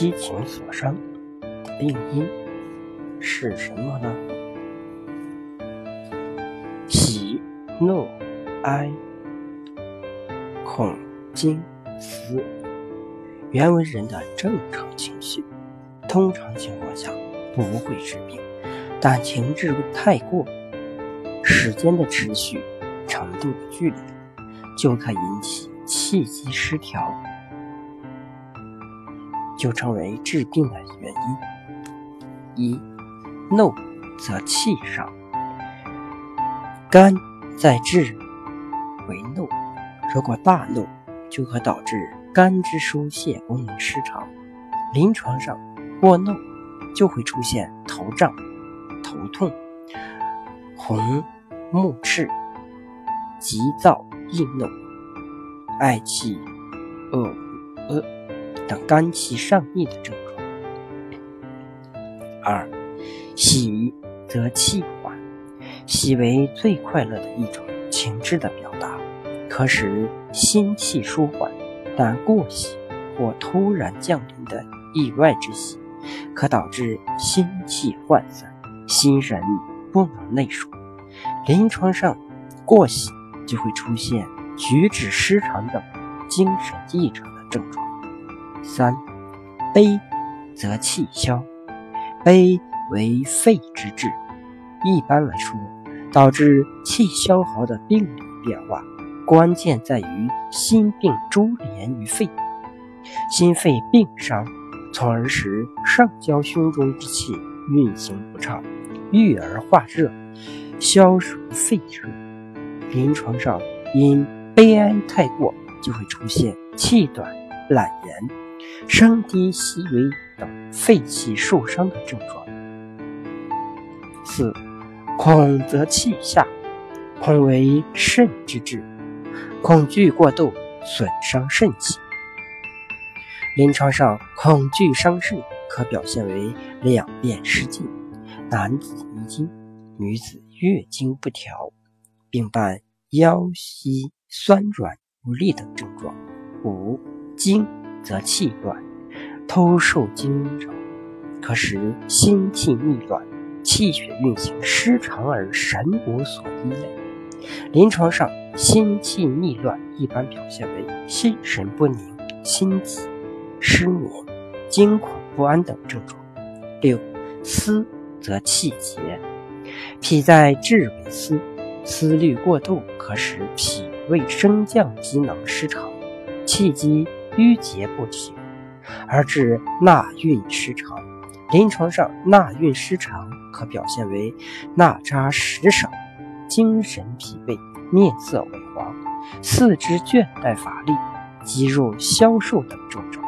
七情所伤的病因是什么呢？喜、怒、哀、恐、惊、思，原为人的正常情绪，通常情况下不会致病，但情志太过，时间的持续，程度的剧烈，就可引起气机失调。就成为治病的原因。一怒则气伤，肝在治为怒，如果大怒，就可导致肝之疏泄功能失常。临床上过怒就会出现头胀、头痛、红目赤、急躁易怒、嗳气、恶恶。等肝气上逆的症状。二，喜则气缓，喜为最快乐的一种情志的表达，可使心气舒缓。但过喜或突然降临的意外之喜，可导致心气涣散，心神不能内守。临床上，过喜就会出现举止失常等精神异常的症状。三，悲则气消，悲为肺之志。一般来说，导致气消耗的病理变化，关键在于心病株连于肺，心肺病伤，从而使上焦胸中之气运行不畅，郁而化热，消除肺热。临床上，因悲哀太过，就会出现气短、懒言。声低细微等肺气受伤的症状。四，恐则气下，恐为肾之治，恐惧过度损伤肾气。临床上，恐惧伤肾可表现为两便失禁、男子遗精、女子月经不调，并伴腰膝酸软无力等症状。五，惊。则气乱，偷受惊扰，可使心气逆乱，气血运行失常而神无所依赖。临床上，心气逆乱一般表现为心神不宁、心悸、失眠、惊恐不安等症状。六，思则气结，脾在志为思，思虑过度，可使脾胃升降机能失常，气机。淤结不起，而致纳运失常。临床上，纳运失常可表现为纳渣食少、精神疲惫、面色萎黄、四肢倦怠乏力、肌肉消瘦等症状。